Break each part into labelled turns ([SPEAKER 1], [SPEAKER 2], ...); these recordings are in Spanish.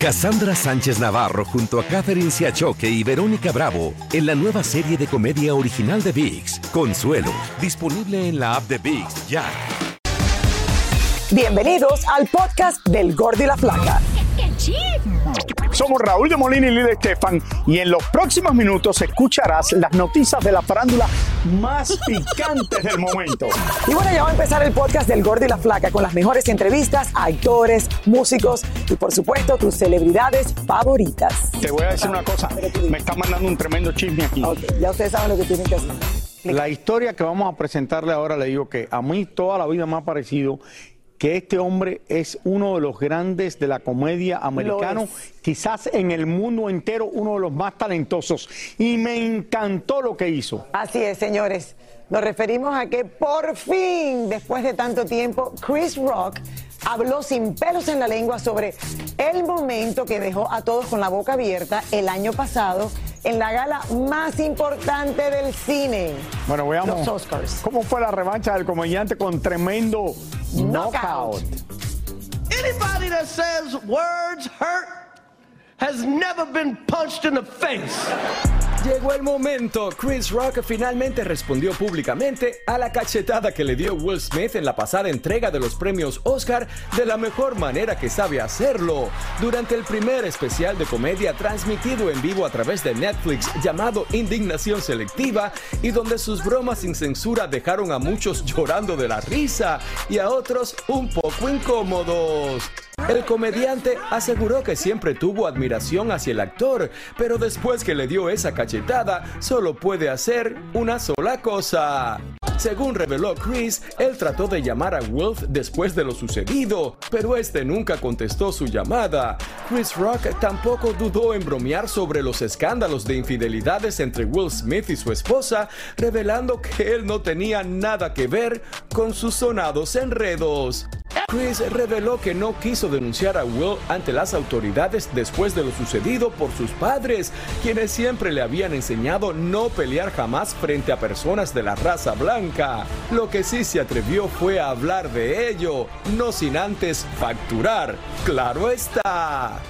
[SPEAKER 1] Cassandra Sánchez Navarro junto a Catherine Siachoque y Verónica Bravo en la nueva serie de comedia original de VIX, Consuelo, disponible en la app de VIX ya.
[SPEAKER 2] Bienvenidos al podcast del Gordi y la Flaca.
[SPEAKER 3] Somos Raúl de Molina y Lidia Estefan y en los próximos minutos escucharás las noticias de la farándula más picantes del momento.
[SPEAKER 2] Y bueno, ya va a empezar el podcast del Gordi y la Flaca con las mejores entrevistas a actores, músicos y por supuesto tus celebridades favoritas.
[SPEAKER 3] Te voy a decir una cosa, me está mandando un tremendo chisme aquí.
[SPEAKER 2] Ya ustedes saben lo que tienen que hacer.
[SPEAKER 3] La historia que vamos a presentarle ahora le digo que a mí toda la vida me ha parecido que este hombre es uno de los grandes de la comedia americano, quizás en el mundo entero uno de los más talentosos. Y me encantó lo que hizo.
[SPEAKER 2] Así es, señores. Nos referimos a que por fin, después de tanto tiempo, Chris Rock habló sin pelos en la lengua sobre el momento que dejó a todos con la boca abierta el año pasado en la gala más importante del cine.
[SPEAKER 3] Bueno, veamos
[SPEAKER 2] Los Oscars.
[SPEAKER 3] cómo fue la revancha del comediante con tremendo knockout.
[SPEAKER 4] Anybody that says words hurt has never been punched in the face.
[SPEAKER 5] Llegó el momento. Chris Rock finalmente respondió públicamente a la cachetada que le dio Will Smith en la pasada entrega de los premios Oscar de la mejor manera que sabe hacerlo. Durante el primer especial de comedia transmitido en vivo a través de Netflix llamado Indignación Selectiva y donde sus bromas sin censura dejaron a muchos llorando de la risa y a otros un poco incómodos. El comediante aseguró que siempre tuvo admiración hacia el actor, pero después que le dio esa cachetada, solo puede hacer una sola cosa. Según reveló Chris, él trató de llamar a Wolf después de lo sucedido, pero este nunca contestó su llamada. Chris Rock tampoco dudó en bromear sobre los escándalos de infidelidades entre Will Smith y su esposa, revelando que él no tenía nada que ver con sus sonados enredos. Chris reveló que no quiso denunciar a Will ante las autoridades después de lo sucedido por sus padres, quienes siempre le habían enseñado no pelear jamás frente a personas de la raza blanca. Lo que sí se atrevió fue a hablar de ello, no sin antes facturar. Claro está.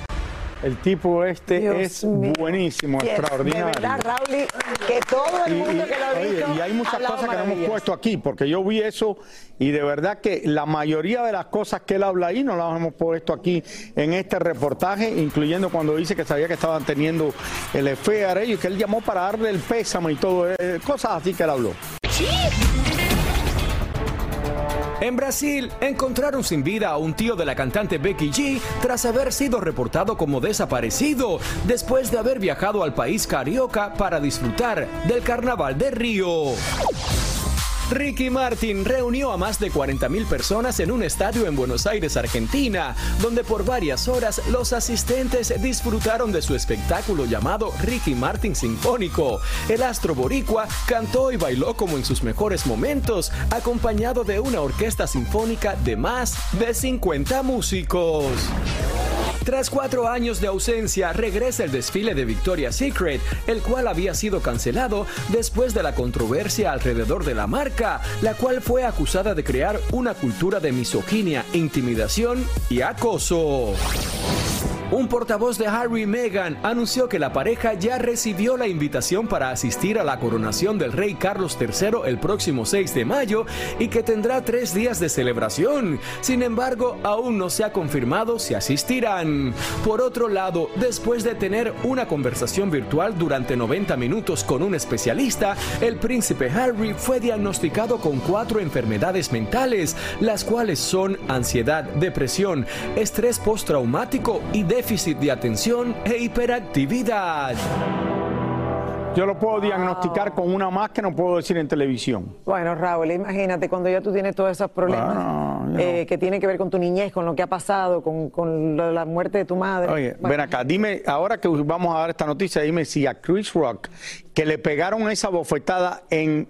[SPEAKER 3] El tipo este
[SPEAKER 2] Dios
[SPEAKER 3] es
[SPEAKER 2] mío.
[SPEAKER 3] buenísimo,
[SPEAKER 2] Yes,
[SPEAKER 3] extraordinario.
[SPEAKER 2] De verdad, Raúl, que todo el
[SPEAKER 3] Y,
[SPEAKER 2] mundo que lo ha
[SPEAKER 3] oye, y hay muchas cosas que no hemos puesto aquí, porque yo vi eso y de verdad que la mayoría de las cosas que él habla ahí no las hemos puesto aquí en este reportaje, incluyendo cuando dice que sabía que estaban teniendo el affair ellos, que él llamó para darle el pésame y todo, eh, cosas así que él habló.
[SPEAKER 5] En Brasil, encontraron sin vida a un tío de la cantante Becky G tras haber sido reportado como desaparecido después de haber viajado al país carioca para disfrutar del Carnaval de Río. Ricky Martin reunió a más de 40.000 personas en un estadio en Buenos Aires, Argentina, donde por varias horas los asistentes disfrutaron de su espectáculo llamado Ricky Martin Sinfónico. El astro boricua cantó y bailó como en sus mejores momentos, acompañado de una orquesta sinfónica de más de 50 músicos. Tras cuatro años de ausencia, regresa el desfile de Victoria's Secret, el cual había sido cancelado después de la controversia alrededor de la marca, la cual fue acusada de crear una cultura de misoginia, intimidación y acoso. Un portavoz de Harry y Meghan anunció que la pareja ya recibió la invitación para asistir a la coronación del rey Carlos III el próximo 6 de mayo y que tendrá tres días de celebración. Sin embargo, aún no se ha confirmado si asistirán. Por otro lado, después de tener una conversación virtual durante 90 minutos con un especialista, el príncipe Harry fue diagnosticado con cuatro enfermedades mentales, las cuales son ansiedad, depresión, estrés postraumático y déficit de atención e hiperactividad.
[SPEAKER 3] Yo lo puedo diagnosticar con una más que no puedo decir en televisión.
[SPEAKER 2] Bueno, Raúl, imagínate cuando ya tú tienes todos esos problemas
[SPEAKER 3] Bueno,
[SPEAKER 2] eh, que tienen que ver con tu niñez, con lo que ha pasado, con, con lo de la muerte de tu madre.
[SPEAKER 3] Oye,
[SPEAKER 2] Bueno,
[SPEAKER 3] ven acá, dime, ahora que vamos a dar esta noticia, dime si a Chris Rock, que le pegaron esa bofetada en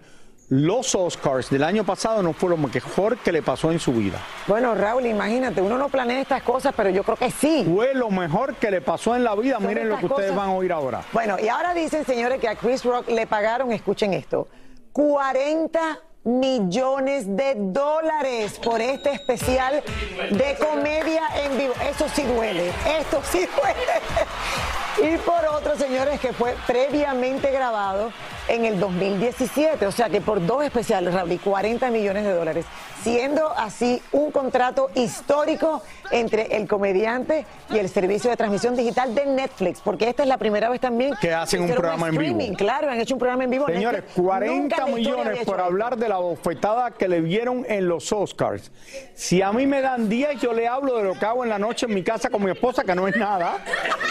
[SPEAKER 3] los Oscars del año pasado, no fue lo mejor que le pasó en su vida.
[SPEAKER 2] Bueno, Raúl, imagínate, uno no planea estas cosas, pero yo creo que sí.
[SPEAKER 3] Fue lo mejor que le pasó en la vida. Miren lo que ustedes van a oír ahora.
[SPEAKER 2] Bueno, y ahora dicen, señores, que a Chris Rock le pagaron, escuchen esto, 40 millones de dólares por este especial de comedia en vivo. Esto sí duele, esto sí duele. Y por otro, señores, que fue previamente grabado en el 2017. O sea que por dos especiales, Raúl, 40 millones de dólares. Siendo así un contrato histórico entre el comediante y el servicio de transmisión digital de Netflix, porque esta es la primera vez también
[SPEAKER 3] que hacen un programa en vivo.
[SPEAKER 2] Claro, han hecho un programa en vivo.
[SPEAKER 3] Señores, 40 millones por hablar de la bofetada que le vieron en los Oscars. Si a mí me dan 10, yo le hablo de lo que hago en la noche en mi casa con mi esposa, que no es nada,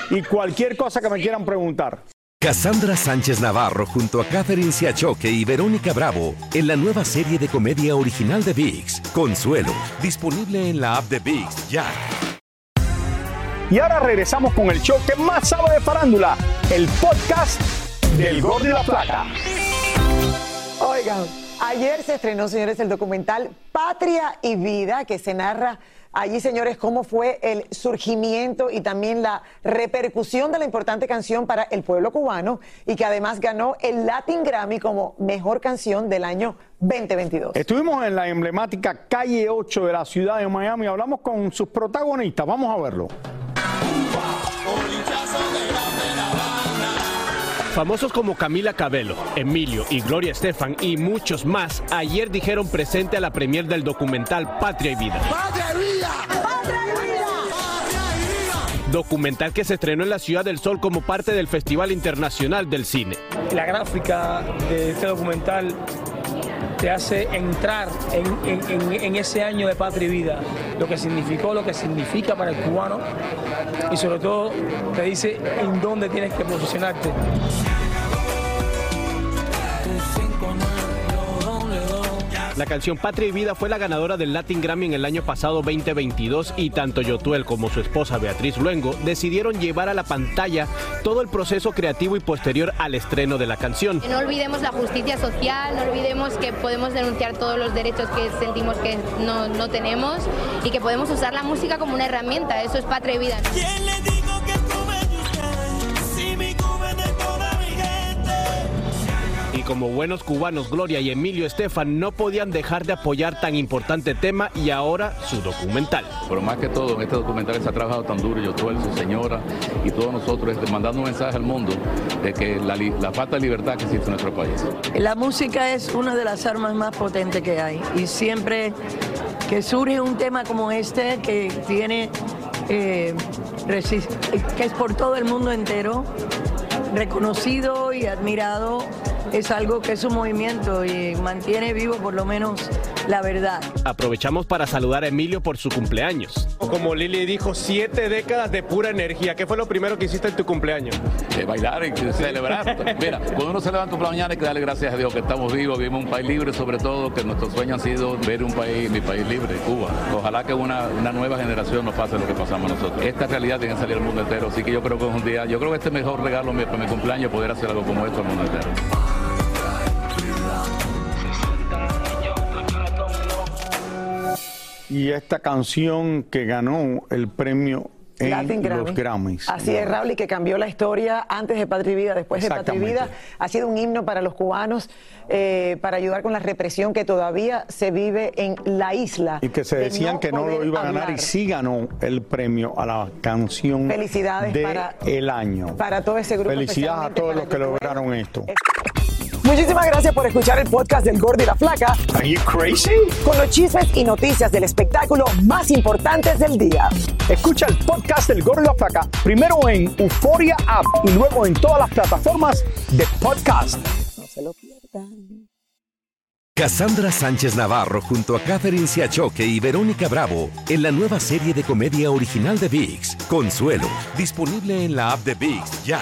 [SPEAKER 3] y cualquier cosa que me quieran preguntar.
[SPEAKER 1] Cassandra Sánchez Navarro junto a Catherine Siachoque y Verónica Bravo en la nueva serie de comedia original de VIX, Consuelo, disponible en la app de VIX ya.
[SPEAKER 3] Y ahora regresamos con el show que más sabe de farándula, el podcast del Gol de la Plata.
[SPEAKER 2] Oigan, ayer se estrenó, señores, el documental Patria y Vida, que se narra allí, señores, cómo fue el surgimiento y también la repercusión de la importante canción para el pueblo cubano y que además ganó el Latin Grammy como mejor canción del año 2022.
[SPEAKER 3] Estuvimos en la emblemática calle 8 de la ciudad de Miami, hablamos con sus protagonistas, vamos a verlo.
[SPEAKER 6] Famosos como Camila Cabello, Emilio y Gloria Estefan y muchos más ayer dijeron presente a la premier del documental Patria y Vida. ¡Patria y Vida! ¡Patria y Vida! Documental que se estrenó en la Ciudad del Sol como parte del Festival Internacional del Cine.
[SPEAKER 7] La gráfica de este documental te hace entrar en, ese año de patria y vida, lo que significó, lo que significa para el cubano y sobre todo te dice en dónde tienes que posicionarte.
[SPEAKER 6] La canción Patria y Vida fue la ganadora del Latin Grammy en el año pasado 2022 y tanto Yotuel como su esposa Beatriz Luengo decidieron llevar a la pantalla todo el proceso creativo y posterior al estreno de la canción.
[SPEAKER 8] No olvidemos la justicia social, no olvidemos que podemos denunciar todos los derechos que sentimos que no, no tenemos y que podemos usar la música como una herramienta, eso es Patria y Vida.
[SPEAKER 6] Como buenos cubanos, Gloria y Emilio Estefan no podían dejar de apoyar tan importante tema y ahora su documental.
[SPEAKER 9] Pero más que todo, en este documental se ha trabajado tan duro, yo, tú, su señora y todos nosotros, este, mandando un mensaje al mundo de que la, la falta de libertad que existe en nuestro país.
[SPEAKER 10] La música es una de las armas más potentes que hay y siempre que surge un tema como este que tiene, eh, que es por todo el mundo entero, reconocido y admirado es algo que es un movimiento y mantiene vivo por lo menos la verdad.
[SPEAKER 6] Aprovechamos para saludar a Emilio por su cumpleaños.
[SPEAKER 11] Como Lili dijo, siete décadas de pura energía. ¿Qué fue lo primero que hiciste en tu cumpleaños?
[SPEAKER 9] bailar y celebrar. Mira, cuando uno se levanta por la mañana hay que darle gracias a Dios que estamos vivos, vivimos un país libre, sobre todo que nuestro sueño ha sido ver un país, mi país libre, Cuba. Ojalá que una, una nueva generación nos pase lo que pasamos nosotros. Esta realidad tiene que salir al mundo entero, así que yo creo que es un día, yo creo que este es el mejor regalo para mi cumpleaños poder hacer algo como esto al mundo entero.
[SPEAKER 3] Y esta canción que ganó el premio en los Grammys.
[SPEAKER 2] Así es, Raúl, y que cambió la historia antes de Patria y Vida, después de Patria y Vida. Ha sido un himno para los cubanos eh, para ayudar con la represión que todavía se vive en la isla.
[SPEAKER 3] Y que se decían que no lo iba a ganar y sí ganó el premio a la canción
[SPEAKER 2] Felicidades
[SPEAKER 3] de
[SPEAKER 2] para,
[SPEAKER 3] el año.
[SPEAKER 2] Para todo ese grupo.
[SPEAKER 3] Felicidades a todos los que lograron esto.
[SPEAKER 2] Muchísimas gracias por escuchar el podcast del Gordo y la Flaca.
[SPEAKER 3] Are you crazy?
[SPEAKER 2] Con los chismes y noticias del espectáculo más importantes del día.
[SPEAKER 3] Escucha el podcast del Gordo y la Flaca primero en Euforia App y luego en todas las plataformas de podcast. No se lo pierdan.
[SPEAKER 1] Cassandra Sánchez Navarro junto a Catherine Siachoque y Verónica Bravo en la nueva serie de comedia original de VIX, Consuelo, disponible en la app de VIX ya.